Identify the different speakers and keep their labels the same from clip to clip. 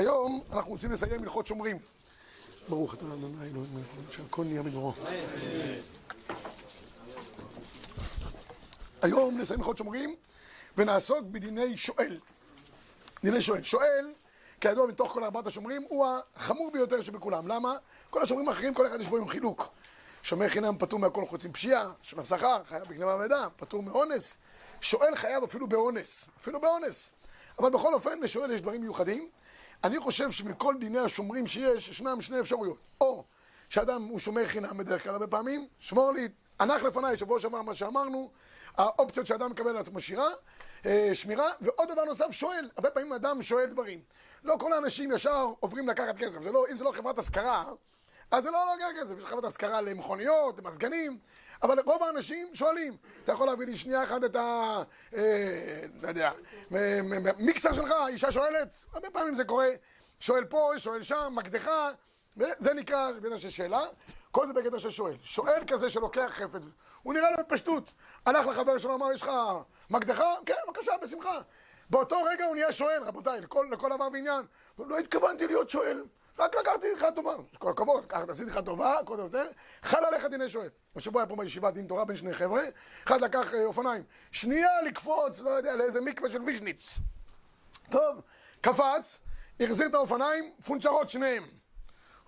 Speaker 1: היום אנחנו רוצים לסיים הלכות שומרים. ברוך אתה ה' אלוהים שהכל נהיה בדברו. היום נסיים הלכות שומרים ונעסוק בדיני שואל. דיני שואל. שואל, כידוע מתוך כל ארבעת השומרים, הוא החמור ביותר שבכולם. למה? כל השומרים האחרים, כל אחד יש בו עם חילוק. שומר חינם פטור מהכל חוץ עם פשיעה, שומר שכר, חייב בגנבה מידע, פטור מאונס. שואל חייב אפילו באונס, אפילו באונס. אבל בכל אופן, לשואל יש דברים מיוחדים. אני חושב שמכל דיני השומרים שיש, ישנם שני אפשרויות. או שאדם הוא שומר חינם בדרך כלל הרבה פעמים, שמור לי, הנח לפניי, שבוע שעבר מה שאמרנו, האופציות שאדם מקבל לעצמו שירה, אה, שמירה, ועוד דבר נוסף, שואל. הרבה פעמים אדם שואל דברים. לא כל האנשים ישר עוברים לקחת כסף. זה לא, אם זה לא חברת השכרה, אז זה לא לוקח כסף. יש חברת השכרה למכוניות, למזגנים, אבל רוב האנשים שואלים. אתה יכול להביא לי שנייה אחת את ה... אה, לא יודע, מיקסר שלך, אישה שואלת? הרבה פעמים זה קורה. שואל פה, שואל שם, מקדחה, זה נקרא בגדר של שאלה. כל זה בגדר של שואל. שואל כזה שלוקח חפץ, הוא נראה לו בפשטות. הלך לחבר שלו, אמר, יש לך מקדחה? כן, בבקשה, בשמחה. באותו רגע הוא נהיה שואל, רבותיי, לכל דבר ועניין. לא התכוונתי להיות שואל, רק לקחתי לך טובה. כל הכבוד, עשיתי לך טובה, קודם יותר. חל עליך דיני שואל. השבוע היה פה בישיבת דין תורה בין שני חבר'ה, אחד לקח אה, אופניים. שנייה לקפוץ, לא יודע, לאיזה מקווה של ויז'ניץ. טוב, קפץ, החזיר את האופניים, פונצ'רות שניהם.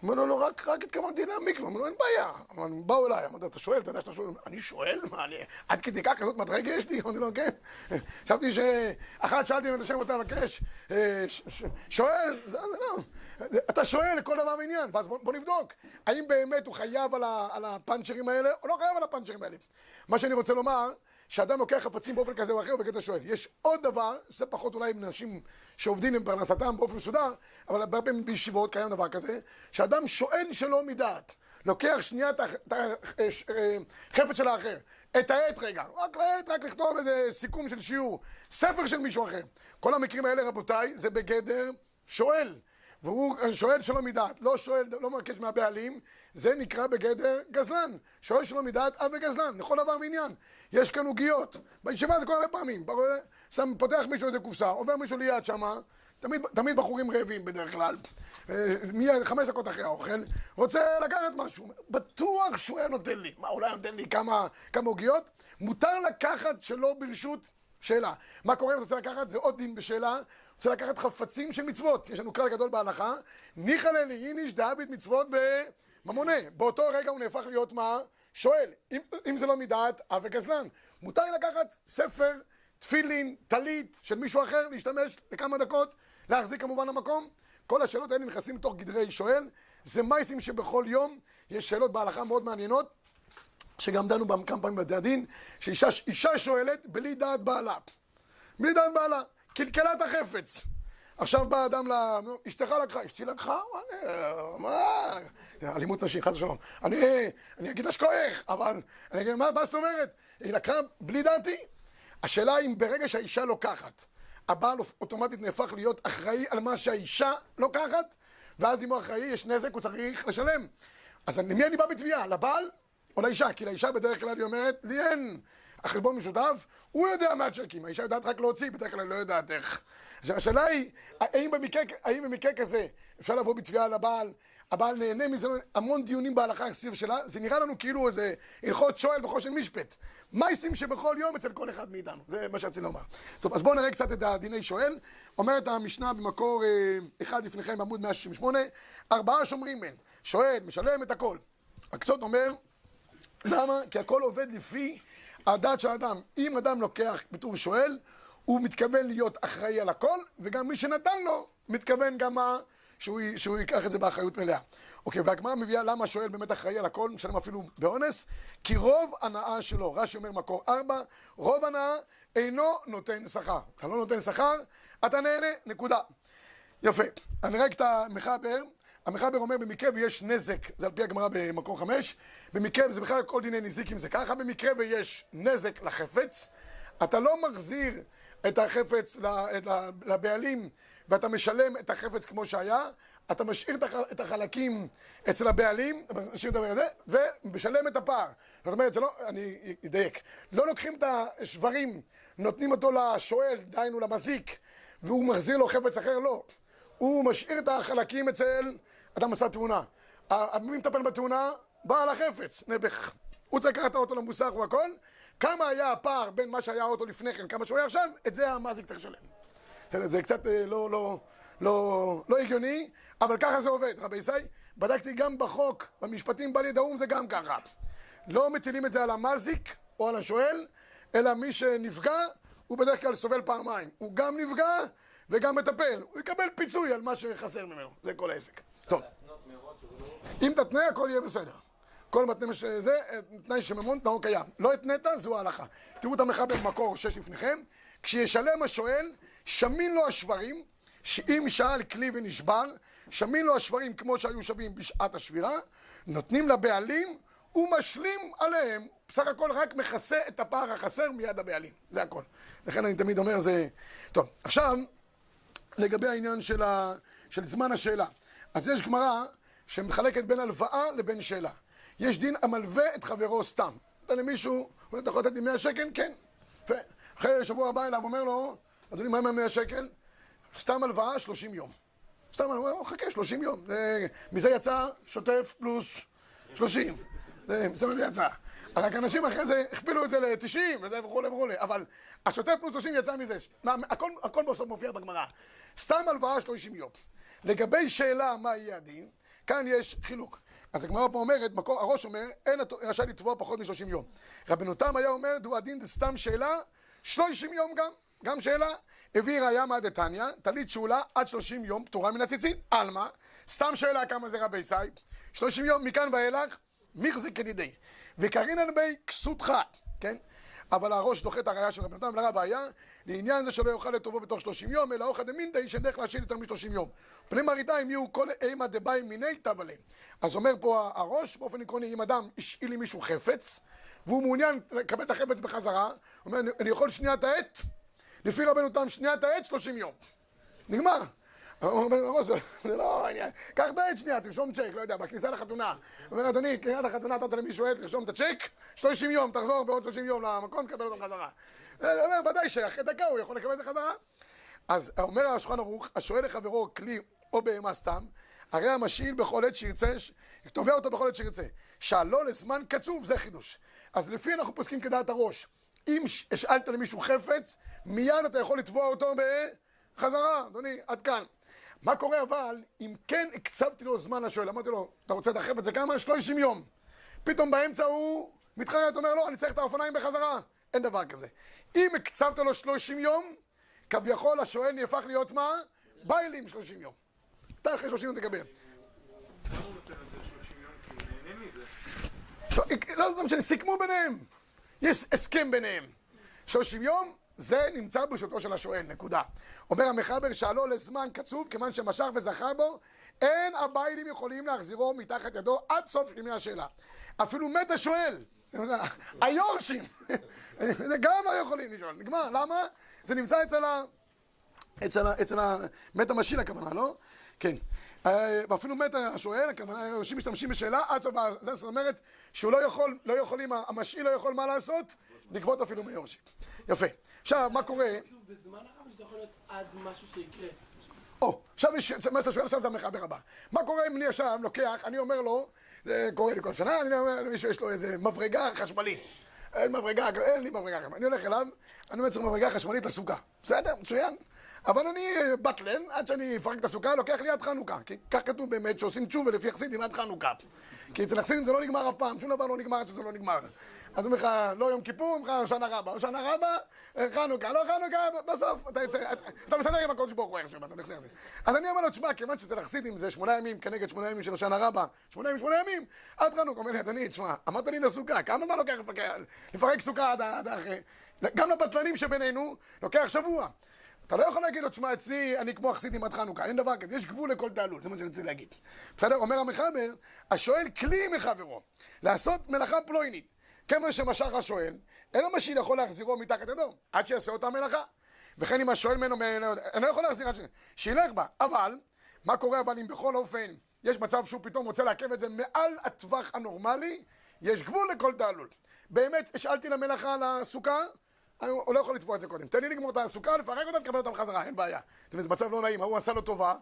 Speaker 1: אומר לו, לא, רק, רק התכוונתי למקווה, אומר לו, אין בעיה. אבל באו אליי, אמרתי, אתה שואל, אתה יודע שאתה שואל? אני שואל? מה, אני, עד כדי כך כזאת מדרגה יש לי? אמרתי לו, כן. חשבתי שאחת שאלתי אם אתה שם אותה לבקש, אה, שואל, זה לא. אתה שואל לכל דבר ועניין, ואז בוא, נבדוק. האם באמת הוא חייב על הפאנצ'רים האלה, או לא חייב על הפאנצ'רים האלה? מה שאני רוצה לומר, שאדם לוקח חפצים באופן כזה או אחר בקטע שואל. יש עוד דבר, שזה פחות אולי עם אנשים שעובדים עם פרנסתם באופן מסודר, אבל הרבה פעמים בישיבות קיים דבר כזה, שאדם שואל שלא מדעת. לוקח שנייה את החפץ של האחר, את העט רגע, רק לעט, רק לכתוב איזה סיכום של שיעור, ספר של מישהו אחר. כל המקרים האלה, רבותיי, זה בגדר שואל. והוא שואל שלא מדעת, לא שואל, לא מבקש מהבעלים, זה נקרא בגדר גזלן. שואל שלא מדעת, אב וגזלן, לכל דבר ועניין. יש כאן עוגיות. בישיבה זה קורה הרבה פעמים. שם, פותח מישהו איזה קופסה, עובר מישהו ליד שמה, תמיד, תמיד בחורים רעבים בדרך כלל, אה, מיד חמש דקות אחרי האוכל, רוצה לקחת משהו. בטוח שהוא היה נותן לי. מה, אולי נותן לי כמה, כמה עוגיות? מותר לקחת שלא ברשות שאלה. מה קורה אם אתה רוצה לקחת? זה עוד דין בשאלה. רוצה לקחת חפצים של מצוות. יש לנו כלל גדול בהלכה. ניחא ללי איניש דאביד מצוות בממונה. באותו רגע הוא נהפך להיות מה? שואל. אם, אם זה לא מדעת, אב וגזלן. מותר לקחת ספר, תפילין, טלית של מישהו אחר, להשתמש לכמה דקות, להחזיק כמובן למקום. כל השאלות האלה נכנסים לתוך גדרי שואל. זה מייסים שבכל יום יש שאלות בהלכה מאוד מעניינות. שגם דנו בהם כמה פעמים בבתי הדין, שאישה שואלת בלי דעת בעלה. בלי דעת בעלה. קלקלה את החפץ. עכשיו בא אדם ל... אשתך לקחה, אשתי לקחה? מה? אלימות נשית, חס ושלום. אני, אני אגיד לה שכוח, אבל אני אגיד, מה, מה זאת אומרת? היא לקחה בלי דעתי? השאלה אם ברגע שהאישה לוקחת, הבעל אוטומטית נהפך להיות אחראי על מה שהאישה לוקחת, ואז אם הוא אחראי, יש נזק, הוא צריך לשלם. אז למי אני בא בתביעה? לבעל או לאישה? כי לאישה בדרך כלל היא אומרת, לי אין החלבון משותף, הוא יודע מה הצ'קים, האישה יודעת רק להוציא, בדרך כלל לא יודעת איך. עכשיו השאלה היא, האם במקרה, האם במקרה כזה אפשר לבוא בתביעה לבעל, הבעל נהנה מזה, המון דיונים בהלכה סביב שלה, זה נראה לנו כאילו איזה הלכות שואל וחושן משפט. מייסים שבכל יום אצל כל אחד מאיתנו, זה מה שרציתי לומר. טוב, אז בואו נראה קצת את הדיני שואל. אומרת המשנה במקור אה, אחד לפניכם בעמוד 168, ארבעה שומרים מהם, שואל, משלם את הכל. הקצות אומר, למה? כי הכל עובד לפי הדעת של האדם, אם אדם לוקח בתור שואל, הוא מתכוון להיות אחראי על הכל, וגם מי שנתן לו, מתכוון גם מה... שהוא, שהוא ייקח את זה באחריות מלאה. אוקיי, והגמרא מביאה למה השואל באמת אחראי על הכל, משלם אפילו באונס, כי רוב הנאה שלו, רש"י אומר מקור ארבע, רוב הנאה אינו נותן שכר. אתה לא נותן שכר, אתה נהנה, נקודה. יפה. אני רק את המחבר, המחבר אומר במקרה ויש נזק, זה על פי הגמרא במקור חמש, במקרה, וזה בכלל כל דיני נזיקים זה ככה, במקרה ויש נזק לחפץ, אתה לא מחזיר את החפץ לבעלים ואתה משלם את החפץ כמו שהיה, אתה משאיר את החלקים אצל הבעלים, משאיר את הזה, ומשלם את הפער. זאת אומרת, זה לא, אני אדייק, לא לוקחים את השברים, נותנים אותו לשואל, דהיינו למזיק, והוא מחזיר לו חפץ אחר, לא. הוא משאיר את החלקים אצל אדם עשה תאונה. מי מטפל בתאונה? בעל החפץ, נעבך. הוא צריך לקחת את האוטו למוסך והכל. כמה היה הפער בין מה שהיה האוטו לפני כן, כמה שהוא היה עכשיו, את זה המזיק צריך לשלם. זה קצת אה, לא, לא, לא, לא הגיוני, אבל ככה זה עובד. רבי ישי, בדקתי גם בחוק, במשפטים בא ליד האו"ם זה גם ככה. לא מטילים את זה על המזיק או על השואל, אלא מי שנפגע, הוא בדרך כלל סובל פעמיים. הוא גם נפגע וגם מטפל. הוא יקבל פיצוי על מה שחסר ממנו. זה כל העסק. טוב. אם תתנה, הכל יהיה בסדר. כל מתנה שזה, תנאי שממון, תנאו קיים. לא התנית, זו ההלכה. תראו את המחבר במקור שש לפניכם. כשישלם השואל, שמין לו השברים, שאם שאל כלי ונשבר, שמין לו השברים כמו שהיו שווים בשעת השבירה, נותנים לבעלים ומשלים עליהם. בסך הכל רק מכסה את הפער החסר מיד הבעלים. זה הכל. לכן אני תמיד אומר זה... טוב, עכשיו, לגבי העניין של, ה... של זמן השאלה. אז יש גמרא שמחלקת בין הלוואה לבין שאלה. יש דין המלווה את חברו סתם. אתה למישהו, אתה יכול לתת לי 100 שקל? כן. אחרי שבוע הבא אליו אומר לו, אדוני, מה עם ה-100 שקל? סתם הלוואה, 30 יום. סתם הלוואה, חכה, 30 יום. מזה יצא שוטף פלוס 30. זה מה זה יצא. רק אנשים אחרי זה הכפילו את זה ל-90 וזה וכולי וכולי, אבל השוטף פלוס 30 יצא מזה. הכל, הכל בסוף מופיע בגמרא. סתם הלוואה 30 יום. לגבי שאלה מה יהיה הדין, כאן יש חילוק. אז הגמרא פה אומרת, מקור, הראש אומר, אין רשאי לתבוע פחות מ-30 יום. רבנו תם היה אומר, דו הדין זה סתם שאלה, 30 יום גם, גם שאלה. הביא ראיה מה דתניא, טלית שאולה עד 30 יום, פטורה מן הציצית. עלמא, סתם שאלה כמה זה רבי סי, 30 יום מכאן ואילך, מחזיק כדידי. וקרינן בי כסותך, כן? אבל הראש דוחה את הראייה של רבי נתן, לרב היה, לעניין זה שלא יאכל לטובו בתוך 30 יום, אלא אוכל דמינדי שנלך להשאיר יותר מ-30 יום. פני מראיתיים יהיו כל אימא דבאי מיני תב עליהם. אז אומר פה הראש, באופן עקרוני, אם אדם השאיל לי מישהו חפץ, והוא מעוניין לקבל את החפץ בחזרה, הוא אומר, אני יכול שנייה את העט? לפי רבנו תם, שנייה את העט, 30 יום. נגמר. הוא אומר, זה לא העניין, קח העט שנייה, תרשום צ'ק, לא יודע, בכניסה לחתונה. הוא אומר, אדוני, קניית החתונה, נתת למישהו עט, לרשום את הצ'ק, 30 יום, תחזור בעוד 30 יום למקום, תקבל אותו חזרה. הוא אומר, ודאי שאחרי דקה הוא יכול לקבל את זה חזרה. אז אומר השולחן ערוך, השואל לחברו כלי או בהמה סתם, הרי המשאיל בכל עת שירצה, תובע אותו בכל עת שירצה. שאלו לזמן קצוב, זה חידוש. אז לפי אנחנו פוסקים כדעת הראש. אם השאלת למישהו חפץ, מיד אתה יכול לתבוע אותו בחזרה, אדוני, עד כאן. מה קורה אבל אם כן הקצבתי לו זמן לשואל? אמרתי לו, אתה רוצה את החפץ זה כמה? 30 יום. פתאום באמצע הוא מתחרט, אומר, לא, אני צריך את האופניים בחזרה. אין דבר כזה. אם הקצבת לו 30 יום, כביכול השואל נהפך להיות מה? ביילים 30 יום. אתה אחרי 30 יום תקבל. לא, לא משנה, סיכמו ביניהם. יש הסכם ביניהם. 30 יום, זה נמצא ברשותו של השואל, נקודה. אומר המחבר שאלו לזמן קצוב, כיוון שמשך וזכה בו, אין הביילים יכולים להחזירו מתחת ידו עד סוף ימי השאלה. אפילו מת השואל, היורשים, זה גם לא יכולים לשאול, נגמר, למה? זה נמצא אצל ה... אצל, ה... אצל ה... מת המשיל הכוונה, לא? כן. אה, ואפילו מת השואל, הכוונה, אנשים משתמשים בשאלה עד סוף, זאת אומרת שהוא לא יכול, לא יכולים, המשאיל לא יכול מה לעשות? לגבות אפילו מיורשים. יפה. עכשיו, מה קורה?
Speaker 2: בזמן הרב שזה יכול להיות עד משהו שיקרה.
Speaker 1: או, עכשיו יש, מה שאתה שואל עכשיו זה המחבר הבא. מה קורה אם אני עכשיו לוקח, אני אומר לו, זה קורה לי כל שנה, אני אומר למישהו יש לו איזה מברגה חשמלית. אין מברגה, אין לי מברגה חשמלית. אני הולך אליו, אני אומר צריך מברגה חשמלית לסוכה. בסדר, מצוין. אבל אני בטלן, עד שאני אפרק את הסוכה, לוקח לי עד חנוכה. כי כך כתוב באמת שעושים תשובה לפי החסידים עד חנוכה. כי אצל החסידים זה לא נגמר אף פעם, שום דבר לא נגמר עד שזה לא נגמר. אז אומר לך, לא יום כיפור, אומר לך שנה רבה, שנה רבה, חנוכה, לא חנוכה, בסוף אתה יוצא, אתה מסתדר עם הקודש ברוך הוא איך שבא, אתה מחזיר את זה. אז אני אומר לו, תשמע, כיוון שאצל החסידים זה שמונה ימים כנגד שמונה ימים של השנה רבה, שמונה ימים, שמונה ימים, עד חנוכה, אומר לי, אדוני, תשמע, אמרת לי לסוכה, כמה מה לוקח לפרק סוכה עד אחרי? גם לבטלנים שבינינו, לוקח שבוע. אתה לא יכול להגיד לו, תשמע, אצלי אני כמו החסידים עד חנוכה, אין דבר כזה, יש גבול לכל תעלול, זה מה שאני רוצה להגיד. בסדר? אומר המחבר, השואל כלי מחברו, לעשות מלאכה פלוינית. כמה שמשך השואל, אין המשאיל יכול להחזירו מתחת ידו, עד שיעשה אותה מלאכה. וכן אם השואל ממנו, אינו יכול להחזיר עד ש... שילך בה. אבל, מה קורה אבל אם בכל אופן יש מצב שהוא פתאום רוצה לעכב את זה מעל הטווח הנורמלי, יש גבול לכל תעלול. באמת, השאלתי למלאכה על הסוכה, הוא לא יכול לתבוע את זה קודם. תן לי לגמור את הסוכה, לפרק אותה, תקבל אותה בחזרה, אין בעיה. זה מצב לא נעים, ההוא עשה לו טובה,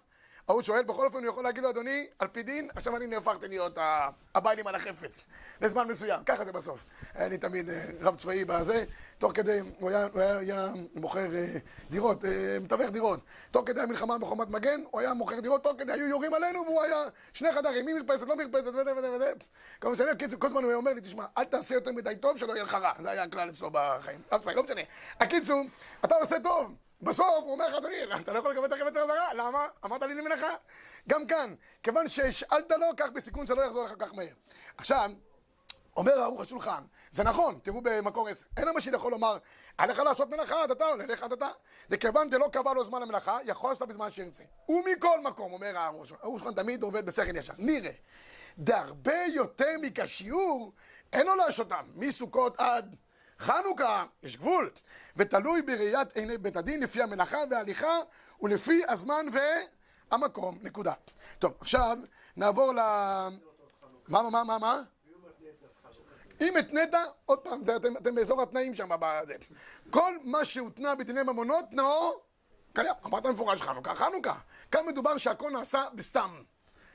Speaker 1: ההוא שואל, בכל אופן הוא יכול להגיד לו, אדוני, על פי דין, עכשיו אני נהפכתי להיות ה- הבעלים על החפץ, לזמן מסוים, ככה זה בסוף. היה לי תמיד אה, רב צבאי בזה, תוך כדי, הוא היה, הוא היה, מוכר אה, דירות, אה, מתווך דירות. תוך כדי המלחמה בחומת מגן, הוא היה מוכר דירות, תוך כדי היו יורים עלינו, והוא היה שני חדרים, עם מרפסת, לא מרפסת, וזה וזה וזה. משנה, קיצור, כל הזמן הוא היה אומר לי, תשמע, אל תעשה יותר מדי טוב, שלא יהיה לך רע. זה היה הכלל אצלו בחיים. רב צבאי, לא משנה. הקיצור, אתה עושה טוב. בסוף הוא אומר לך, אדוני, אתה לא יכול לקבל את החפץ חזרה, למה? אמרת לי למלאכה. גם כאן, כיוון שהשאלת לו, קח בסיכון שלא יחזור לך כך מהר. עכשיו, אומר ערוך השולחן, זה נכון, תראו במקור עשר, אין המשאיל יכול לומר, עליך לעשות מלאכה, עד עולה לך עד אתה. וכיוון דלא קבע לו זמן למלאכה, יכול לעשות בזמן שירצה. ומכל מקום, אומר הערוך השולחן, הערוך השולחן תמיד עובד בשכל ישר. נראה, דהרבה יותר מכשיעור, אין לו להשותם, מסוכות עד חנוכה, יש גבול, ותלוי בראיית עיני בית הדין לפי המלאכה וההליכה ולפי הזמן והמקום, נקודה. טוב, עכשיו נעבור ל... מה, מה, מה, מה, מה? אם התנית, עוד פעם, אתם, אתם באזור התנאים שם. כל מה שהותנה בדיני ממונות, תנאו, קיים. אמרת מפורש חנוכה, חנוכה. כאן מדובר שהכל נעשה בסתם.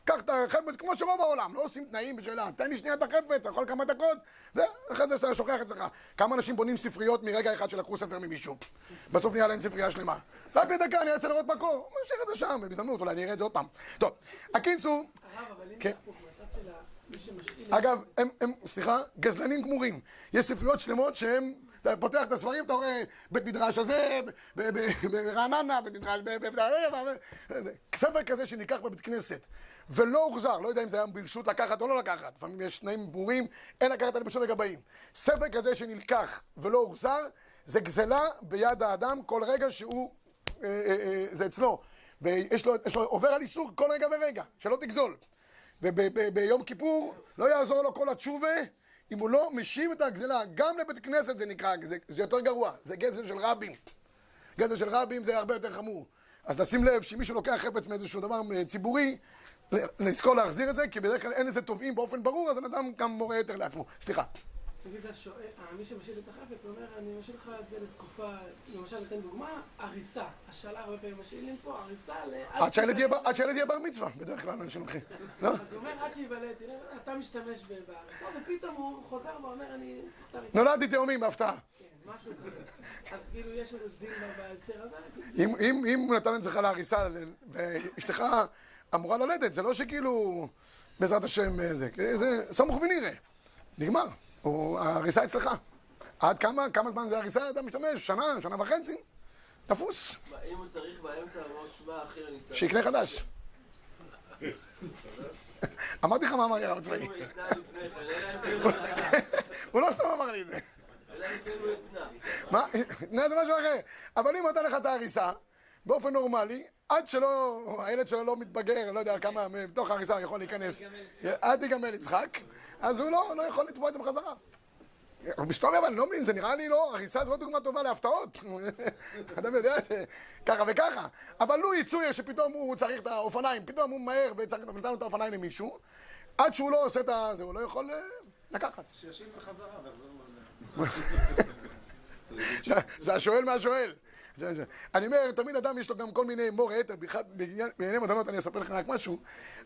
Speaker 1: קח את החפץ כמו שרוב העולם, לא עושים תנאים בשאלה, תן לי שנייה את החפץ, אתה יכול כמה דקות, זה, אחרי זה אתה שוכח אצלך. כמה אנשים בונים ספריות מרגע אחד שלקחו ספר ממישהו? בסוף נהיה להם ספרייה שלמה. רק בדקה אני רוצה לראות מקור, הוא משאיר את זה שם, בהזדמנות, אולי אני אראה את זה עוד פעם. טוב, הקיצור,
Speaker 2: הרב, אבל אם
Speaker 1: כן.
Speaker 2: זה הפוך, מהצד של ה-.
Speaker 1: אגב, הם, סליחה, גזלנים גמורים. יש ספריות שלמות שהם, אתה פותח את הספרים, אתה רואה בית מדרש הזה, ברעננה, בית מדרש, ספר כזה שניקח בבית כנסת, ולא הוחזר, לא יודע אם זה היה ברשות לקחת או לא לקחת, לפעמים יש תנאים ברורים, אין לקחת עליהם ברשות לגבאים. ספר כזה שנלקח ולא הוחזר, זה גזלה ביד האדם כל רגע שהוא, אה, אה, אה, זה אצלו. ויש לו, יש לו, עובר על איסור כל רגע ורגע, שלא תגזול. וביום כיפור לא יעזור לו כל התשובה אם הוא לא משיב את הגזלה. גם לבית כנסת זה נקרא, זה, זה יותר גרוע, זה גזל של רבים. גזל של רבים זה הרבה יותר חמור. אז תשים לב שאם מישהו לוקח חפץ מאיזשהו דבר אה, ציבורי, לזכור להחזיר את זה, כי בדרך כלל אין לזה תובעים באופן ברור, אז אדם גם מורה יותר לעצמו. סליחה.
Speaker 2: השואל- אה, מי שמשאיל את החפץ אומר, אני משאיל לך את זה לתקופה, למשל, ניתן דוגמה, הריסה. השאלה הרבה פעמים משאילים פה, הריסה ל...
Speaker 1: עד שהילד יהיה בר- מצווה, בדרך כלל אנשים לוקחים. לא?
Speaker 2: אז הוא אומר, עד שיוולד, תראה, אתה משתמש בהריסה, ופתאום הוא חוזר ואומר, אני צריך את הריסה.
Speaker 1: נולדתי תאומים בהפתעה.
Speaker 2: כן, משהו כזה. אז כאילו, יש איזה דין בהקשר הזה?
Speaker 1: אם, הוא נתן את זה לך להריסה ואשתך אמורה ללדת, זה לא שכאילו בעזרת השם אה, זה, זה סמוך ונראה. נגמר. או ההריסה אצלך. עד כמה, כמה זמן זה הריסה אתה משתמש? שנה, שנה וחצי? תפוס.
Speaker 3: אם הוא צריך באמצע אמרות שמע אחי אני צריך...
Speaker 1: שיקנה חדש. אמרתי לך מה אמר לי הרב צבאי.
Speaker 3: אם הוא התנה לפני כן, הוא-
Speaker 1: הוא לא סתם אמר לי את זה.
Speaker 3: הוא התנה.
Speaker 1: מה? תנאה זה משהו אחר. אבל אם הוא נתן לך את ההריסה, באופן נורמלי, עד שלא, הילד שלו לא מתבגר, לא יודע כמה, מתוך הוא יכול להיכנס, עד ייגמל יצחק, אז הוא לא, לא יכול לתבוע את זה בחזרה. הוא מסתובב, אני לא מבין, זה נראה לי לא, הריסה זו לא דוגמה טובה להפתעות. אדם יודע שככה וככה. אבל לו יצוי שפתאום הוא צריך את האופניים, פתאום הוא מהר וצריך נתן לו את האופניים למישהו, עד שהוא לא עושה את זה, הוא לא יכול אה, לקחת.
Speaker 4: שישיב בחזרה ויחזור
Speaker 1: זה השואל מהשואל. אני אומר, תמיד אדם יש לו גם כל מיני מורה יתר, בענייני מתנות אני אספר לך רק משהו.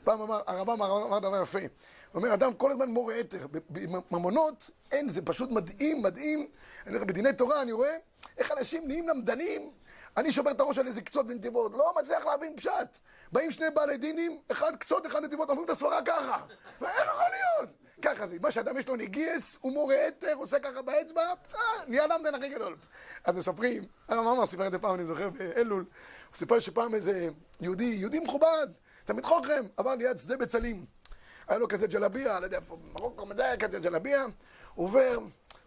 Speaker 1: פעם אמר, הרב אמר אמר דבר יפה. הוא אומר, אדם כל הזמן מורה יתר. בממונות, אין, זה פשוט מדהים, מדהים. אני אומר, בדיני תורה אני רואה איך אנשים נהיים למדנים. אני שובר את הראש על איזה קצות ונתיבות, לא מצליח להבין פשט. באים שני בעלי דינים, אחד קצות, אחד נתיבות, אומרים את הסברה ככה. איך יכול להיות? ככה זה, מה שאדם יש לו נגיעס, הוא מורה יתר, עושה ככה באצבע, אה, נהיה למדן הכי גדול. אז מספרים, הרב עמאר סיפר את זה פעם, אני זוכר, באלול, הוא סיפר שפעם איזה יהודי, יהודי מכובד, תלמיד חוכם, עבר ליד שדה בצלים. היה לו כזה ג'לביה, לא יודע איפה, מרוקו, מדי, כזה ג'לביה, הוא עובר,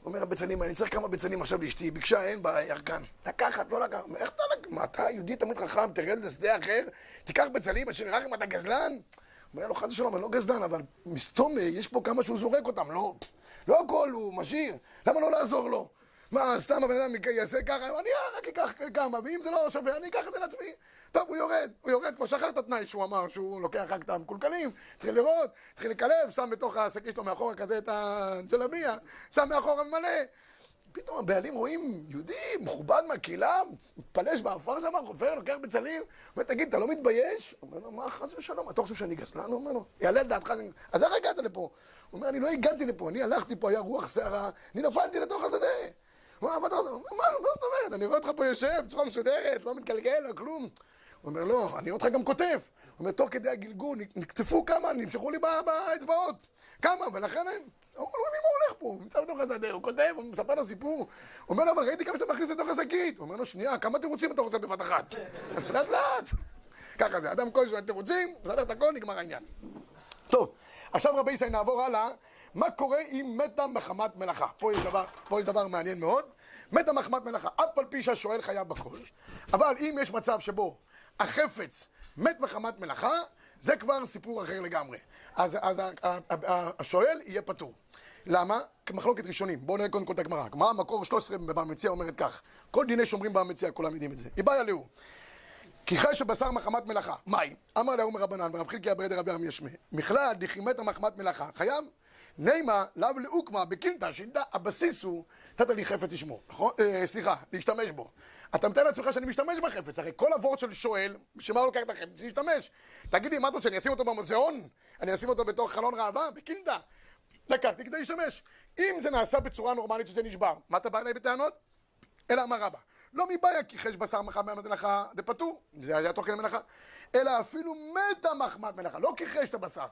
Speaker 1: אומר, הבצלים, אני צריך כמה בצלים עכשיו לאשתי, ביקשה, אין בירקן. לקחת, לא לקחת. איך אתה? מה, אתה יהודי תלמיד חכם, תרד לשדה אחר, תיקח בצלים, השם ירחם, אתה גזלן? אומר לו, חס ושלום, אני לא גזלן, אבל מסתום, יש פה כמה שהוא זורק אותם, לא, לא הכל הוא משאיר, למה לא לעזור לו? מה, סתם הבן אדם יעשה ככה, אני רק אקח כמה, ואם זה לא שווה, אני אקח את זה לעצמי. טוב, הוא יורד, הוא יורד, כבר שכח את התנאי שהוא אמר, שהוא לוקח רק את המקולקלים, התחיל לראות, התחיל לקלב, שם בתוך השקית שלו מאחורה כזה את הג'לביה, שם מאחורה מלא. פתאום הבעלים רואים יהודי מכובד מהקהילה, מתפלש באפר שם, חופר, לוקח בצלים, אומר, תגיד, אתה לא מתבייש? אומר לו, מה, חס ושלום, אתה חושב שאני גסלן? הוא אומר לו, יעלה על דעתך, אז איך הגעת לפה? הוא אומר, אני לא הגעתי לפה, אני הלכתי פה, היה רוח סערה, אני נפלתי לתוך השדה. הוא אומר, מה זאת אומרת? אני רואה אותך פה יושב, בצורה מסודרת, לא מתגלגל, לא כלום. הוא אומר, לא, אני אותך גם כותב. הוא אומר, תוך כדי הגלגול, נקטפו כמה, נמשכו לי באצבעות. כמה, ולכן הם... הוא לא מבין מה הולך פה, הוא נמצא בתוך השדה, הוא כותב, הוא מספר לו סיפור. הוא אומר לו, אבל ראיתי כמה שאתה מכניס לתוך השקית. הוא אומר לו, שנייה, כמה תירוצים אתה רוצה בבת אחת? לאט לאט. ככה זה, אדם כלשהו תירוצים, מסדר את הכל, נגמר העניין. טוב, עכשיו רבי ישראל נעבור הלאה. מה קורה אם מתה מחמת מלאכה? פה יש דבר, פה יש דבר מעניין מאוד. מתה מחמת מלאכה, אף על פי שהשואל חייב בכל, אבל אם יש מצב שבו החפץ מת מחמת מלאכה, זה כבר סיפור אחר לגמרי. אז, אז השואל יהיה פטור. למה? כמחלוקת ראשונים. בואו נראה קודם כל את הגמרא. הגמרא, מקור 13 בבר מציע אומרת כך: כל דיני שומרים בבר מציע, כולם יודעים את זה. איבאי לאו. כי חי שבשר מחמת מלאכה. מהי? אמר לאו מרבנן, ורב חלקי אברד רבי עמי ישמע. מכלל דחימת המחמת מלאכה. חייב? נימה לאו לאוקמה בקינטה, שינדה, הבסיס הוא, נתת לי חפץ לשמור, נכון? אה, סליחה, להשתמש בו. אתה מתאר לעצמך שאני משתמש בחפץ, הרי כל הוורד של שואל, שמה הוא לוקח את החפץ? להשתמש. תגיד לי, מה אתה רוצה, אני אשים אותו במוזיאון? אני אשים אותו בתוך חלון ראווה? בקינדה. לקחתי כדי להשתמש. אם זה נעשה בצורה נורמלית שזה נשבר, מה אתה בא אליי בטענות? אלא אמר רבא. לא מבעיה כי חש בשר מחמת מלאכה דפטור, זה היה תוך כדי מלאכה, אלא אפילו מתה מחמת מלאכה, לא כיחש את הבשר.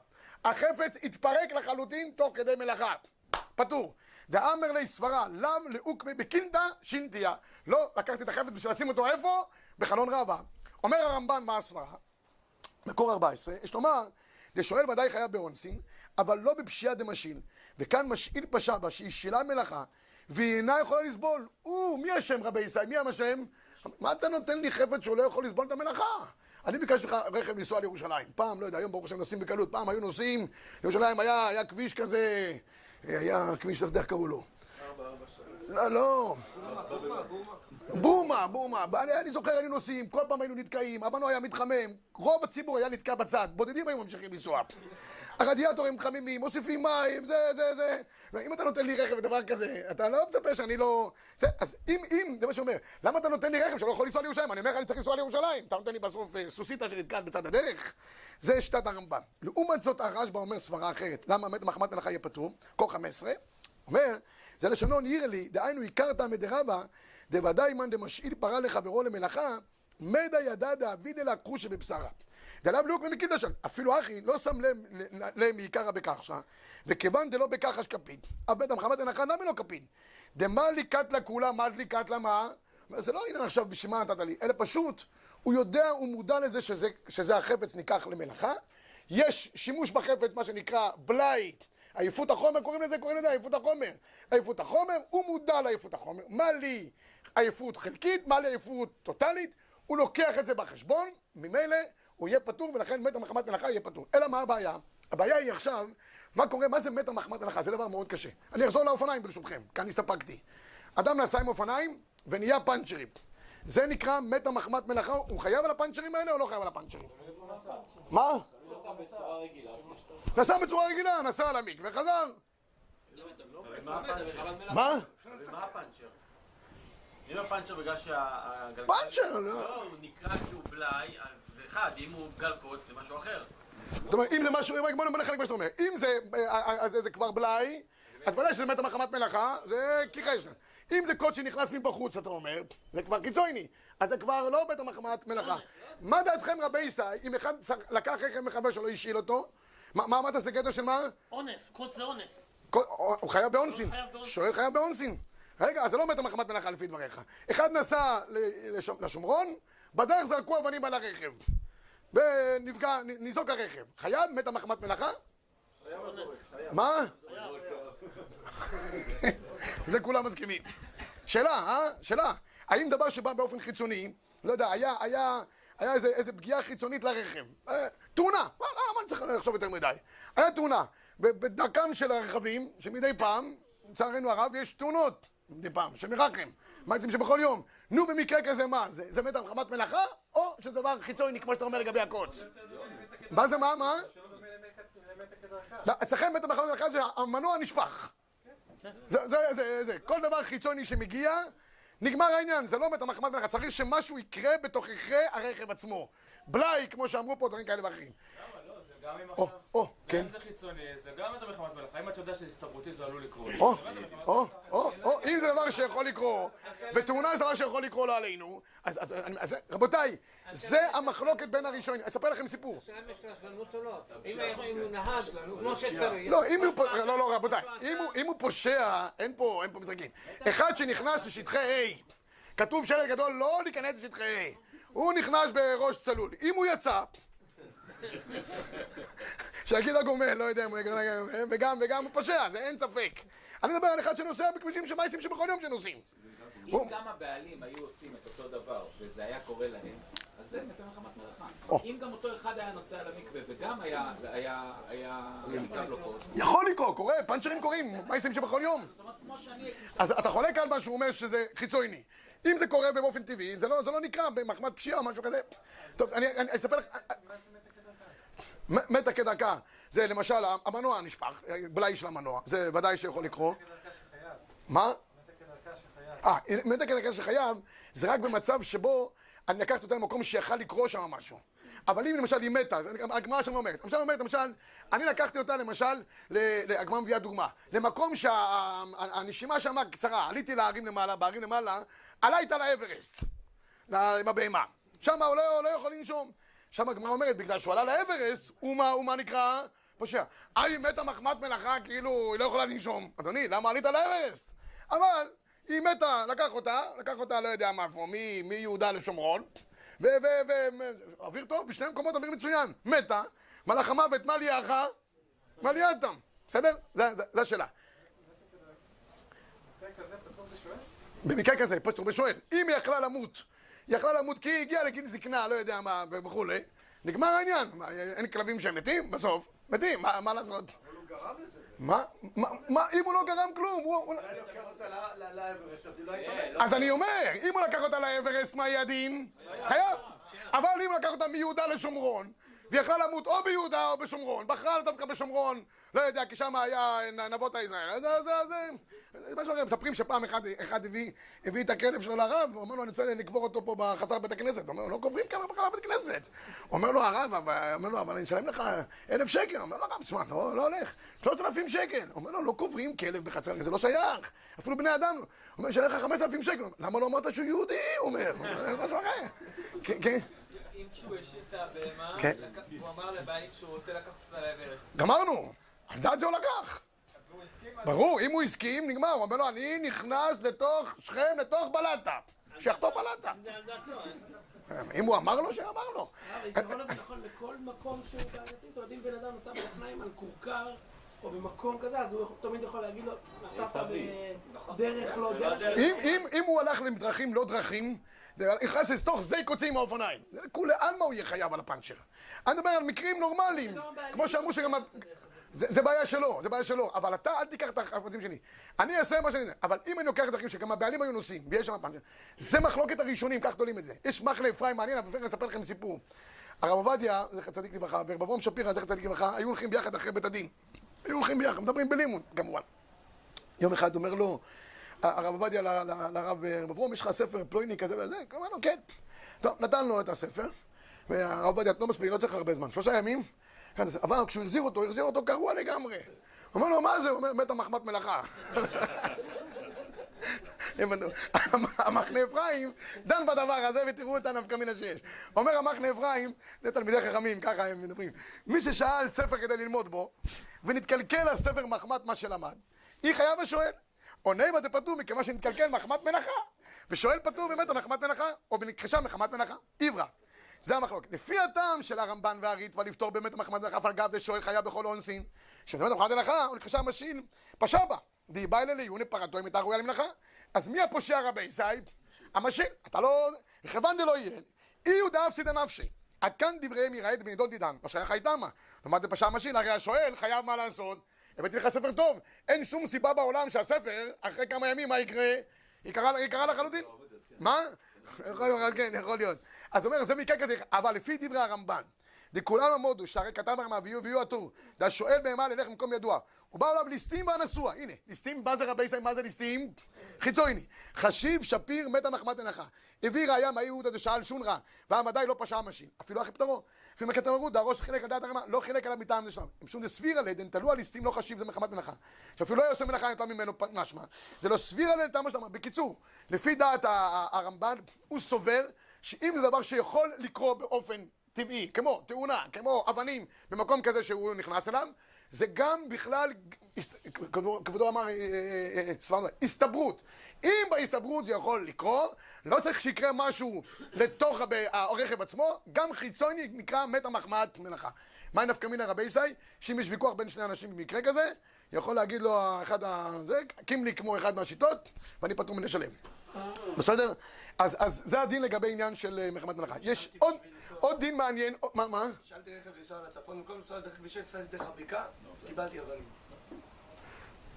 Speaker 1: החפץ התפרק לחלוטין תוך כדי מלאכה, פטור. דאמר לי סברה, לם לאוקמי בקינדה שינתיה. לא לקחתי את החפץ בשביל לשים אותו איפה? בחלון ראווה. אומר הרמב"ן מה הסברה? מקור 14, יש לומר, דשואל ודאי חייב באונסין, אבל לא בפשיעה דמשאיל. וכאן משאיל פשע במה שהשאילה למלאכה, והיא אינה יכולה לסבול. הוא, מי אשם רבי ישראל? מי אשם? מה אתה נותן לי חפץ שהוא לא יכול לסבול את המלאכה? אני ביקשתי לך רכב לנסוע לירושלים. פעם, לא יודע, היום ברוך השם נוסעים בקלות. פעם היו נוסעים, לירושלים היה, היה כביש כזה, היה כביש, איך קראו לו? לא, לא. בומה, בומה. אני, אני זוכר, היינו נוסעים, כל פעם היינו נתקעים, המנוע היה מתחמם, רוב הציבור היה נתקע בצד, בודדים היו ממשיכים לנסוע. הרדיאטורים מתחממים, מוסיפים מים, זה, זה, זה. ואם אתה נותן לי רכב ודבר כזה, אתה לא מצפה שאני לא... זה, אז אם, אם, זה מה שאומר, למה אתה נותן לי רכב שלא יכול לנסוע לירושלים? אני אומר לך, אני צריך לנסוע לירושלים. אתה נותן לי בסוף אה, סוסיתא שנתקעת בצד הדרך? זה שיטת הרמב"ם. לעומת זאת, הרשב"א אומר סברה אחרת. למה מת מחמת מלאכה יהיה פטור? כה 15, אומר, זה לשונון יראה לי, דהיינו עיקרתא מדרבה, דוודאי מאן דמשאיל פרה לחברו למלאכה, מדא ידע דאבידא לקחו שבבשרה. דלאו ליהוק במקידא שם. אפילו אחי לא שם לב מעיקרא בכחשא, וכיוון דלא בכחש כפית, אף בית המחמת הנחה נמי לא כפית. דמה לי קטלה כולה, מה לי קטלה מה? זה לא עניין עכשיו בשביל מה נתת לי, אלא פשוט, הוא יודע, הוא מודע לזה שזה, שזה החפץ ניקח למלאכה. יש שימוש בחפץ, מה שנקרא בלאי, עייפות החומר, קוראים לזה, קוראים לזה עייפות החומר. עייפות החומר, הוא מודע לעייפות החומר. מה לי עייפות חלקית, מה לי עייפות טוטאלית, הוא לוקח את זה בחשבון, ממילא הוא יהיה פטור, ולכן מטר מחמת מלאכה יהיה פטור. אלא מה הבעיה? הבעיה היא עכשיו, מה קורה, מה זה מטר מחמת מלאכה? זה דבר מאוד קשה. אני אחזור לאופניים ברשותכם, כאן הסתפקתי. אדם נסע עם אופניים ונהיה פאנצ'רים. זה נקרא מטר מחמת מלאכה, הוא חייב על הפאנצ'רים האלה או לא חייב על הפאנצ'רים? מה? נסע בצורה רגילה, נסע על המקווה וחזר. מה?
Speaker 4: מה הפאנצ'ר? אם הפאנצ'ר בגלל שהגלגל...
Speaker 1: פאנצ'ר, לא.
Speaker 4: לא, הוא נקרא שהוא בלאי, ואחד, אם הוא גל קוץ זה משהו אחר.
Speaker 1: זאת אומרת, אם זה משהו, בוא נחלק מה שאתה אומר. אם זה כבר בלאי, אז ודאי שזה מתה מחמת מלאכה, זה כיחש. אם זה קוד שנכנס מבחוץ, אתה אומר, זה כבר קיצוני. אז זה כבר לא בית המחמת מלאכה. מה דעתכם רבי ישי, אם אחד לקח רכב מחבר שלו, השאיל אותו, מה אמרת, זה קטע של מה?
Speaker 2: אונס, קוד זה אונס.
Speaker 1: הוא חייב באונסין. שואל חייב באונסין. רגע, אז זה לא מת המחמת מלאכה לפי דבריך. אחד נסע לשומרון, בדרך זרקו אבנים על הרכב. ונפגע, ניזוק הרכב. חייב מת המחמת מלאכה? מה? זה כולם מסכימים. שאלה, אה? שאלה. האם דבר שבא באופן חיצוני, לא יודע, היה, היה, היה איזה, איזה פגיעה חיצונית לרכב. אה, תאונה. מה, אני צריך לחשוב יותר מדי? היה תאונה. בדרכם של הרכבים, שמדי פעם, לצערנו הרב, יש תאונות. מדי פעם, של מרחם, מעשים שבכל יום. נו, במקרה כזה מה? זה, זה מת המחמת מלאכה, או שזה דבר חיצוני, כמו שאתה אומר לגבי הקוץ? מה זה מה? מה? לא, אצלכם מת המחמת מלאכה זה המנוע נשפך. זה, זה, זה, זה. כל דבר חיצוני שמגיע, נגמר העניין, זה לא מת המחמד מלאכה, צריך שמשהו יקרה בתוככי הרכב עצמו. בלאי, כמו שאמרו פה, דברים כאלה ואחרים.
Speaker 5: לא, זה גם אם עכשיו...
Speaker 1: כן.
Speaker 5: אם זה חיצוני, זה גם אתה מחמת מלאכה. אם אתה יודע שזה הסתברותי, זה עלול לקרות.
Speaker 1: או, או. או, או, אם זה דבר שיכול לקרות, ותאונה זה דבר שיכול לקרות לא עלינו, אז, אז, אני- אז רבותיי, זה המחלוקת בין הראשונים. אני אספר לכם סיפור.
Speaker 6: השאלה אם יש רשלנות או לא. אם הוא נהג כמו שצריך.
Speaker 1: לא, לא, לא, רבותיי, אם הוא- פושע, אין פה, אין פה משחקים. אחד שנכנס לשטחי A, כתוב שלט גדול לא להיכנס לשטחי A, הוא נכנס בראש צלול. אם הוא יצא, שיגיד הגומל, לא יודע אם הוא יגיד, וגם, וגם הוא פושע, זה אין ספק. אני מדבר על אחד שנוסע בכבישים שמייסים שבכל יום שנוסעים.
Speaker 7: אם גם הבעלים היו עושים את אותו דבר, וזה היה קורה להם, אז זה מחמת מלאכה.
Speaker 1: או.
Speaker 7: אם גם אותו אחד היה נוסע למקווה, וגם היה, היה, היה, זאת
Speaker 1: יכול לקרות, קורה, פאנצ'רים קורים, מייסים שבכל יום. אז אתה חולק על מה שהוא אומר שזה חיצוני. אם זה קורה באופן טבעי, זה לא, זה לא נקרא במחמד פשיעה או משהו כזה. טוב, אני, אני אספר לך... מתה כדרכה. זה למשל, המנוע נשפך, בלאי של המנוע, זה ודאי שיכול לקרות. מה? אה, מתה כדרכה שחייב, זה רק במצב שבו אני לקחתי אותה למקום שיכל לקרות שם משהו. אבל אם למשל היא מתה, הגמרא שם אומרת, למשל אומרת, למשל, אני לקחתי אותה למשל, הגמרא מביאה דוגמה, למקום שהנשימה שם קצרה, עליתי להרים למעלה, בהרים למעלה, עלה איתה לאברסט, עם הבהמה. שם הוא לא, לא יכול לנשום. שם הגמרא אומרת, בגלל שהוא עלה לאברסט, הוא מה, הוא מה נקרא? פושע. היא מתה מחמת מלאכה, כאילו, היא לא יכולה לנשום. אדוני, למה עלית לאברסט? אבל, היא מתה, לקח אותה, לקח אותה, לא יודע מאיפה, מיהודה לשומרון, ו... ו... ו... אוויר טוב, בשני מקומות אוויר מצוין. מתה, מלאך המוות, מה ליאך? מה ליאתם? בסדר? זה השאלה. במקרה כזה, פסטור בשואל, אם היא יכלה למות, יכלה למות כי היא הגיעה לגיל זקנה, לא יודע מה, וכולי, נגמר העניין. מה, אין כלבים שמתים? בסוף, מתים, מה, מה לעשות? מה, מה, מה, אם הוא לא גרם כלום, הוא... הוא...
Speaker 3: לוקח אותה לאברסט, אז היא לא הייתה
Speaker 1: אז אני אומר, אם הוא לקח אותה לאברסט, מה יהיה הדין? חייב. אבל אם הוא לקח אותה מיהודה לשומרון, והיא יכלה למות או ביהודה או בשומרון, בחרה דווקא בשומרון, לא יודע, כי שם היה נבות הישראל, אז זה, זה, זה, משהו אחר, מספרים שפעם אחד, אחד הביא, הביא את הכלב שלו לרב, אומר לו, אני רוצה לקבור אותו פה בחצר בית הכנסת, אומר לו, לא קוברים כמה בחצר בית הכנסת. אומר לו, הרב, אומר לו, אבל אני אשלם לך אלף שקל, אומר לו, הרב, תשמע, לא, לא הולך, שלושת אלפים שקל. אומר לו, לא קוברים כלב בחצר, זה לא שייך, אפילו בני אדם. הוא אומר, אשלם לך חמשת אלפים שקל. למה לא אמרת שהוא יהודי? הוא אומר, משהו אחר. כן, כן.
Speaker 8: כשהוא השאיר את הבהמה,
Speaker 1: כן.
Speaker 8: הוא אמר לבעלים שהוא רוצה לקחת אותה לאברסט.
Speaker 1: גמרנו, על דעת זה הוא לקח. ברור, אם הוא הסכים, נגמר. הוא אומר לו, אני נכנס לתוך שכם, לתוך בלטה. שיחטוף בלטה.
Speaker 6: אין-
Speaker 1: אם הוא אמר לו, שאמר לו.
Speaker 2: אבל עיקרון הזה נכון לכל מקום שהוא בעייתי, זאת אומרת אם בן אדם נסע באופניים על כורכר או במקום כזה, אז הוא תמיד יכול להגיד לו, נסעת בדרך לא דרך.
Speaker 1: אם, אם, אם הוא הלך לדרכים לא דרכים, נכנס לתוך שדה קוצים עם האופניים. כולי עלמא הוא יהיה חייב על הפאנצ'ר. אני מדבר על מקרים נורמליים, כמו שאמרו שגם... ה- זה, זה בעיה שלו, זה בעיה שלו, אבל אתה אל תיקח את הפרטים שלי. אני אעשה מה שאני... אבל אם אני לוקח דרכים שגם הבעלים היו נוסעים, ויש שם פאנצ'ר, זה מחלוקת הראשונים, כך תולים את זה. יש מחלה אפרים מעניין, אבל אני אספר לכם סיפור. הרב עובדיה, זכר צדיק לברכה, ורב אברהם שפירא, זכר צדיק לברכה, היו הולכים ביחד אחרי בית הדין. היו הולכים ביחד, מדברים בלימון, כמובן. יום אחד אומר לו, הרב עובדיה לרב רב אברום, יש לך ספר פלויני כזה וזה? אמר לו, כן. טוב, נתן לו את הספר, והרב עובדיה, לא מספיק, לא צריך הרבה זמן, שלושה ימים. כן, אבל כשהוא החזיר אותו, החזיר אותו קרוע לגמרי. הוא אומר לו, מה זה? הוא אומר, מתה מחמת מלאכה. המחנה אפרים דן בדבר הזה ותראו את הנפקא מינה שיש. אומר המחנה אפרים, זה תלמידי חכמים, ככה הם מדברים. מי ששאל ספר כדי ללמוד בו, ונתקלקל על ספר מחמת מה שלמד, היא חייב ושואל. עונה אם אתם פטור מכיוון שנתקלקל מחמת מלאכה, ושואל פטור באמת על מחמת מלאכה, או בנכחשה מחמת מלאכה. עברה. זה המחלוקת. לפי הטעם של הרמב"ן והריטב"א לפתור באמת מחמת מלאכה, אף על גב דשואל חייב בכל אונסין, שבאמת מחמת מלאכה, הוא נכחשה משיל, פשע בה. די בא אלה לעיוני פרתו אם הייתה ראויה למלאכה. אז מי הפושע רבי ישי? המשיל. אתה לא... מכיוון דלא יהיה. אי הוא דאף סידא נפשי. עד כאן דבריהם יראה בנידון דידן, מה שייך הייתמה. למד דפשע המשיל, הרי השואל חייב מה לעשות. הבאתי לך ספר טוב. אין שום סיבה בעולם שהספר, אחרי כמה ימים, מה יקרה? יקרה לחלוטין. מה? יכול להיות, כן, יכול להיות. אז אומר, זה מקרה כזה, אבל לפי דברי הרמב"ן, דכולם עמודו, שהרי כתב הרמ"א ויהיו ויהיו הטור, והשואל בהמה ללך למקום ידוע. הוא בא אליו ליסטים והנשוע, הנה, ליסטים, מה זה רבי ישראל, מה זה ליסטים? חיצוני. חשיב, שפיר, מתה מחמת מנחה. הביא ראיה מאי יהודה דשאל שונרא, והמדי לא פשע המשין. אפילו אחרי פטרו. אפילו מקטע מרות, דהראש חילק על דעת הרמ"א, לא חילק עליו מטעם זה שלם. משום דסבירא לדן, תלו הליסטים לא חשיב זה מחמת מנחה. שאפילו לא יעשה מלאכה נטלה ממנו משמע. זה לא סבירא לטעם שלם. בקיצור, לפי דעת הרמב"ן, הוא סובר שאם זה דבר שיכול לקרות באופן טבעי, כמו תאונה, כמו אבנים, במקום כזה שהוא נכנס אליו, זה גם בכלל, כבודו אמר, אה, אה, אה, הסתברות. אם בהסתברות זה יכול לקרות, לא צריך שיקרה משהו לתוך הרכב עצמו, גם חיצוני נקרא מתה מחמאת מלאכה. מהי נפקא מינא רבי ישי? שאם יש ויכוח בין שני אנשים במקרה כזה, יכול להגיד לו האחד הזה, קים לי כמו אחד מהשיטות, ואני פטור מלשלם. בסדר? אז, אז זה הדין לגבי עניין של אה, מחמת מלאכה. יש עוד, עוד דין מעניין, מה, מה?
Speaker 9: שאלתי רכב לנסוע לצפון, במקום לנסוע דרך כביש 6, נסעתי דרך הבקעה, קיבלתי אבנים.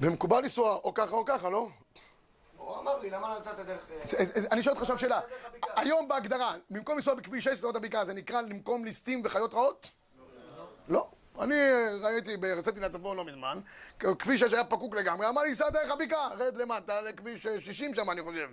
Speaker 1: ומקובל לנסוע או ככה או ככה, לא?
Speaker 9: הוא אמר לי, למה לא נסעת דרך... אה,
Speaker 1: אני שואל אותך עכשיו שאלה. היום בהגדרה, במקום לנסוע בכביש 6 שדות הבקעה, זה נקרא למקום ליסטים וחיות רעות? לא. אני ראיתי, יצאתי לצפון לא מזמן, כביש 6 היה פקוק לגמרי, אמר לי, סע דרך הבקעה, רד למטה לכביש 60 שם, אני חושב.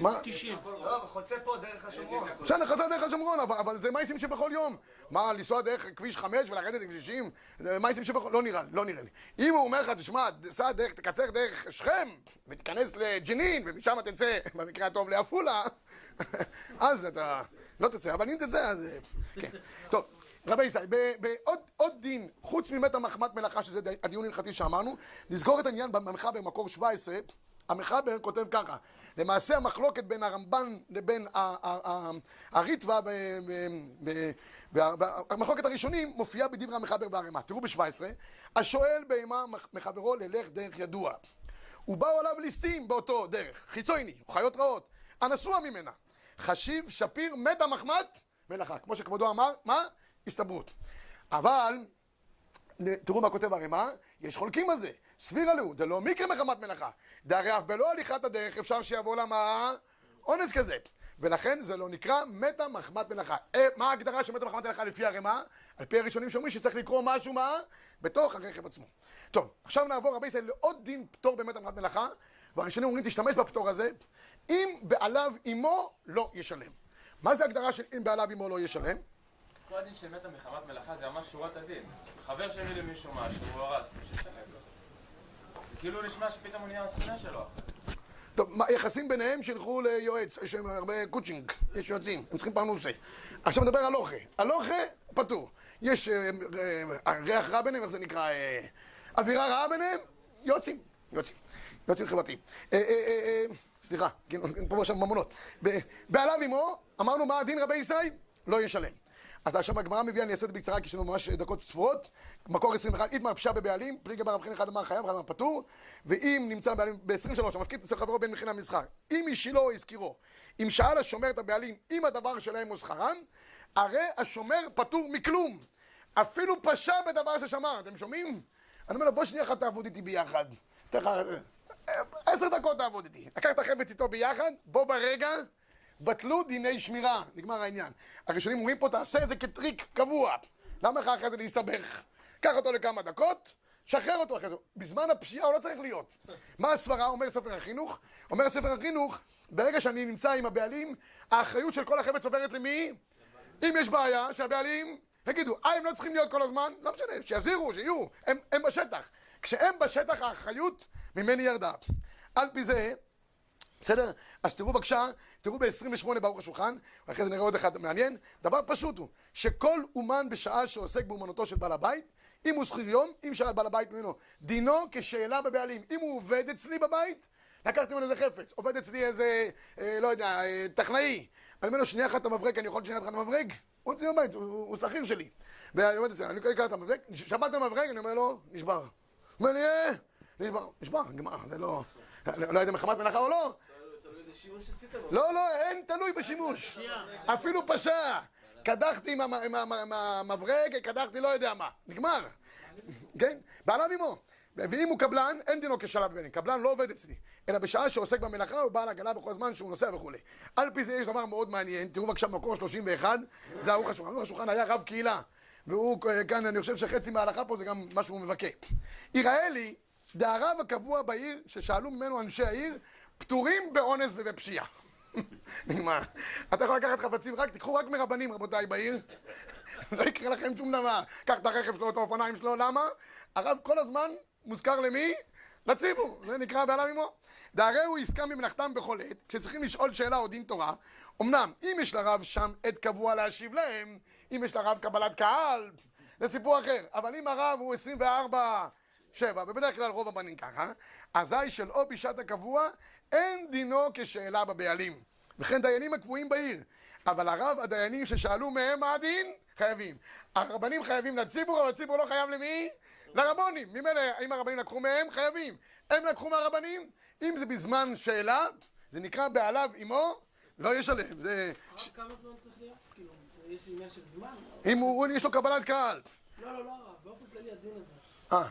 Speaker 1: מה?
Speaker 2: 90.
Speaker 9: לא, חוצה פה דרך השומרון.
Speaker 1: בסדר, חזר דרך השומרון, אבל, אבל זה מייסים שבכל יום. מה, לנסוע דרך כביש 5 ולרדת לכביש 60? זה מייסים שבכל... לא נראה לי, לא נראה לי. אם הוא אומר לך, תשמע, סע דרך, תקצר דרך שכם, ותיכנס לג'נין, ומשם תצא, במקרה הטוב, לעפולה, אז אתה לא תצא, אבל אם תצא, אז... כן. טוב. רבי ישראל, בעוד עוד דין, חוץ ממתה מחמת מלאכה, שזה די- הדיון ההלכתי שאמרנו, נסגור את העניין במחבר במקור 17, המחבר כותב ככה, למעשה המחלוקת בין הרמב"ן לבין ה- ה- ה- הריטב"א, ב- ב- ב- ב- המחלוקת הראשונים מופיעה בדברי המחבר בערימה. תראו ב-17, השואל בהמה מח- מחברו ללך דרך ידוע. ובאו עליו ליסטים באותו דרך, חיצוני, חיות רעות, הנסוע ממנה. חשיב, שפיר, מתה מחמת מלאכה. כמו שכבודו אמר, מה? הסתברות. אבל, תראו מה כותב הרימה, יש חולקים על זה. סבירה לו, דלא מקרה מחמת מלאכה. דהרי אף בלא הליכת הדרך אפשר שיבוא לה מה? אונס כזה. ולכן זה לא נקרא מתה מחמת מלאכה. אה, מה ההגדרה של מתה מחמת מלאכה לפי הרימה? על פי הראשונים שאומרים שצריך לקרוא משהו מה? בתוך הרכב עצמו. טוב, עכשיו נעבור רבי ישראל לעוד דין פטור במתה מחמת מלאכה, והראשונים אומרים תשתמש בפטור הזה, אם בעליו אמו לא ישלם. מה זה הגדרה של אם בעליו אמו לא ישלם?
Speaker 5: כל הדין של מתה מחמת מלאכה זה ממש שורת הדין. חבר שלי למישהו משהו, הוא הרס, שישלם לו. זה כאילו נשמע שפתאום הוא נהיה השונא שלו.
Speaker 1: טוב, מה, יחסים ביניהם שילכו ליועץ, יש להם הרבה קוצ'ינג, יש יועצים, הם צריכים פרנוסה. עכשיו נדבר על. על אוכל, פטור. יש אה, אה, ריח רע ביניהם, איך זה נקרא? אה, אווירה רעה ביניהם? יועצים, יועצים. יועצים חברתיים. אה, אה, אה, אה, סליחה, כן, פה ושם ממונות. בעליו אמו, אמרנו מה הדין רבי ישראל? לא ישלם. אז עכשיו הגמרא מביאה, אני אעשה את זה בקצרה, כי יש לנו ממש דקות ספורות. מקור 21, איתמר פשע בבעלים, פליגי בר מבחין אחד אמר חייב, אחד אמר פטור, ואם נמצא בעלים ב-23, המפקיד אצל חברו בין מכין המסחר, אם השילו או הזכירו, אם שאל השומר את הבעלים, אם הדבר שלהם הוא שכרם, הרי השומר פטור מכלום. אפילו פשע בדבר ששמר, אתם שומעים? אני אומר לו, בוא שנייה אחת תעבוד איתי ביחד. אה, עשר דקות תעבוד איתי. לקח את החפץ איתו ביחד, בוא ברגע, בטלו דיני שמירה, נגמר העניין. הראשונים אומרים פה, תעשה את זה כטריק קבוע. למה לך אחרי זה להסתבך? קח אותו לכמה דקות, שחרר אותו אחרי זה. בזמן הפשיעה הוא לא צריך להיות. מה הסברה? אומר ספר החינוך. אומר ספר החינוך, ברגע שאני נמצא עם הבעלים, האחריות של כל החפץ עוברת למי? אם יש בעיה, שהבעלים יגידו, אה, הם לא צריכים להיות כל הזמן? לא משנה, שיזהירו, שיהיו, הם, הם בשטח. כשהם בשטח, האחריות ממני ירדה. על פי זה, בסדר? אז תראו בבקשה, תראו ב-28 ברוך השולחן, ואחרי זה נראה עוד אחד מעניין. דבר פשוט הוא, שכל אומן בשעה שעוסק באומנותו של בעל הבית, אם הוא שכיר יום, אם שאל בעל הבית ממנו, דינו כשאלה בבעלים. אם הוא עובד אצלי בבית, לקחתי ממנו איזה חפץ, עובד אצלי איזה, אה, לא יודע, אה, טכנאי. אני אומר לו, שנייה אחת אתה מברג, אני יכול שנייה אחת אתה מברג? הוא אצלי בבית, הוא- הוא שכיר שלי. ואני עובד אצלי, אני אקרא את המברג, שבת אתה מברג, אני אומר לו, נשבר. הוא אומר לי, אה, נשבר, נשבר, נגמר, זה לא... לא יודע מחמת מלאכה או לא, לא, לא, אין תלוי בשימוש. אפילו פשע. קדחתי עם המ- עם המ- עם המברג, קדחתי לא יודע מה. נגמר. כן? בעליו עמו. ואם הוא קבלן, אין דינו כשלב בבעלים. קבלן לא עובד אצלי, אלא בשעה שעוסק במלאכה הוא בעל עגלה בכל הזמן שהוא נוסע וכולי. על פי זה יש דבר מאוד מעניין, תראו בבקשה במקור 31, זה ערוך השולחן. ערוך השולחן היה רב קהילה, והוא אה, כאן, אני חושב שחצי מההלכה פה זה גם מה שהוא מבכה. יראה לי, דהרב הקבוע בעיר, ששאלו ממנו אנשי העיר, פטורים באונס ובפשיעה. נגמר. אתה יכול לקחת חפצים רק, תיקחו רק מרבנים רבותיי בעיר, לא יקרה לכם שום דבר. קח את הרכב שלו, את האופניים שלו, למה? הרב כל הזמן מוזכר למי? לציבור, זה נקרא בעליו עמו. דהרי הוא עסקה ממלאכתם בכל עת, כשצריכים לשאול שאלה או דין תורה, אמנם אם יש לרב שם עת קבוע להשיב להם, אם יש לרב קבלת קהל, זה סיפור אחר. אבל אם הרב הוא 24 שבע, ובדרך כלל רוב הבנים ככה, אזי שלא בשעת הקבוע, אין דינו כשאלה בבעלים. וכן דיינים הקבועים בעיר. אבל הרב, הדיינים ששאלו מהם מה הדין, חייבים. הרבנים חייבים לציבור, אבל הציבור לא חייב למי? לרבונים. ממילא, אם הרבנים לקחו מהם, חייבים. הם לקחו מהרבנים. אם זה בזמן שאלה, זה נקרא בעליו עמו, לא ישלם. זה...
Speaker 2: הרב, כמה זמן צריך להיות? כאילו, יש עניין של זמן?
Speaker 1: אם הוא, יש לו קבלת קהל.
Speaker 2: לא, לא, לא הרב, באופן כללי הדין הזה.
Speaker 1: אה.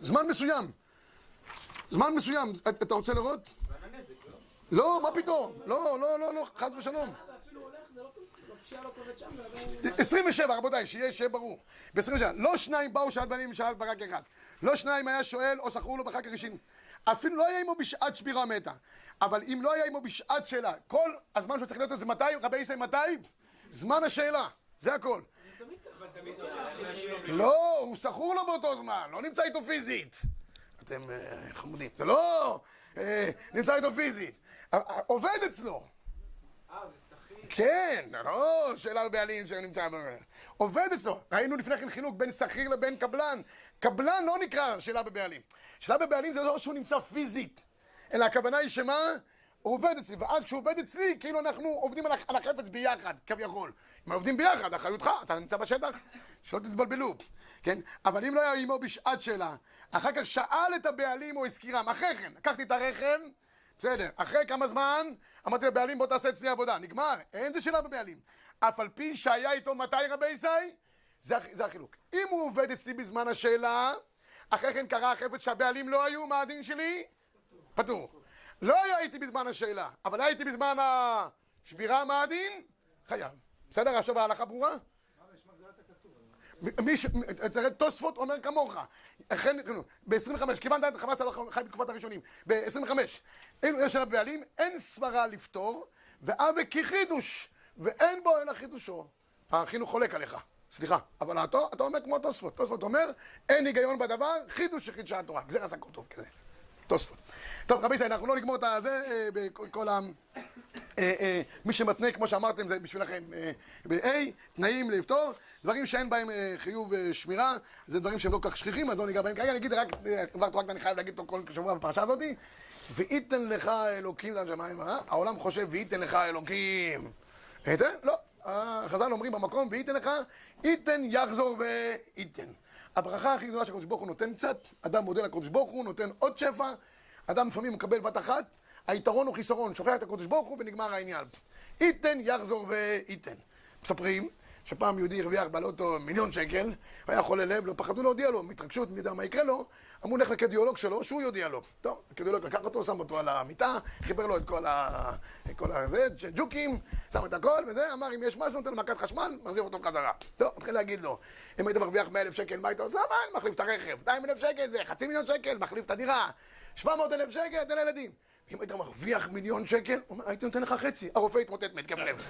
Speaker 1: זמן מסוים. זמן מסוים. את- אתה רוצה לראות? לא, מה פתאום? לא, לא, לא, לא, חס ושלום.
Speaker 2: ואפילו הולך, זה לא כזה, הפשיעה לא קורית שם, ועדיין...
Speaker 1: 27, רבותיי, שיהיה, שיהיה ברור. ב-27, לא שניים באו שעת בנים משעת ברק אחד. לא שניים היה שואל או שכרו לו בחג הראשון. אפילו לא היה עמו בשעת שבירה מתה. אבל אם לא היה עמו בשעת שאלה, כל הזמן שהוא צריך להיות זה מתי, רבי ישראל מתי? זמן השאלה. זה הכל. לא, הוא שכור לו באותו זמן, לא נמצא איתו פיזית. אתם אה, חמודים. זה לא אה, נמצא איתו פיזית. אה, עובד אצלו.
Speaker 8: אה, זה שכיר.
Speaker 1: כן, לא שאלה בעלים שנמצא... עובד אצלו. ראינו לפני כן חילוק בין שכיר לבין קבלן. קבלן לא נקרא שאלה בבעלים. שאלה בבעלים זה לא שהוא נמצא פיזית, אלא הכוונה היא שמה? הוא עובד אצלי, ואז כשהוא עובד אצלי, כאילו אנחנו עובדים על הח- על החפץ ביחד, כביכול. אם עובדים ביחד, אחריותך, אתה נמצא בשטח, שלא תתבלבלו, כן? אבל אם לא היה עמו בשעת שאלה, אחר כך שאל את הבעלים או הזכירם, אחרי כן, לקחתי את הרכב, בסדר, אחרי כמה זמן, אמרתי לבעלים בוא תעשה אצלי עבודה, נגמר, אין זה שאלה בבעלים. אף על פי שהיה איתו מתי רבי ישי? זה, זה החילוק. אם הוא עובד אצלי בזמן השאלה, אחרי כן קרה החפץ שהבעלים לא היו, מה הדין שלי? פטור. לא היה איתי בזמן השאלה, אבל הייתי בזמן השבירה, מה הדין? חייב. בסדר? עכשיו ההלכה ברורה? מי ש... תראה, תוספות אומר כמוך. אכן, ב-25, כיוונת את חמאס, לא חי בתקופת הראשונים. ב-25, אין יש עליו בעלים, אין סברה לפתור, ואבי כחידוש, ואין בו אלא חידושו. החינוך חולק עליך, סליחה. אבל אתה, אתה אומר כמו תוספות. תוספות אומר, אין היגיון בדבר, חידוש שחידשה התורה. גזר עשה כתוב כזה. תוספות. טוב, רבי ישראל, אנחנו לא נגמור את הזה אה, בכל ה... אה, אה, מי שמתנה, כמו שאמרתם, זה בשבילכם ב-A, תנאים לפתור, דברים שאין בהם חיוב שמירה, זה דברים שהם לא כל כך שכיחים, אז לא ניגע בהם כרגע, אני אגיד רק, דבר תורה אני חייב להגיד אותו כל שבוע בפרשה הזאתי, וייתן לך אלוקים לשמיים, אה? העולם חושב וייתן לך אלוקים. לא. החז"ל אומרים במקום, וייתן לך, ייתן יחזור וייתן. הברכה הכי גדולה שהקדוש ברוך הוא נותן קצת, אדם מודה לקדוש ברוך הוא, נותן עוד שפע, אדם לפעמים מקבל בת אחת, היתרון הוא חיסרון, שוכח את הקדוש ברוך הוא ונגמר העניין. ייתן, יחזור וייתן. מספרים שפעם יהודי הרוויח בלוטו מיליון שקל, היה חולה לב, לא פחדו להודיע לו, מהתרגשות, מי יודע מה יקרה לו, אמרו לך לקרדיולוג שלו, שהוא יודיע לו. טוב, הקרדיולוג לקח אותו, שם אותו על המיטה, חיבר לו את כל ה... כל הזה, ג'וקים, שם את הכל, וזה, אמר אם יש משהו, נותן לו מכת חשמל, מחזיר אותו בחזרה. טוב, מתחיל להגיד לו, אם היית מרוויח 100 אלף שקל, מה היית עושה? מה, מחליף את הרכב, 200 אלף שקל זה חצי מיליון שקל, מחליף את הדירה, 700 אלף שקל, תן לילדים. אם היית מרוויח מיליון שקל, הייתי נותן לך חצי, הרופא התמוטט מהתקף לב.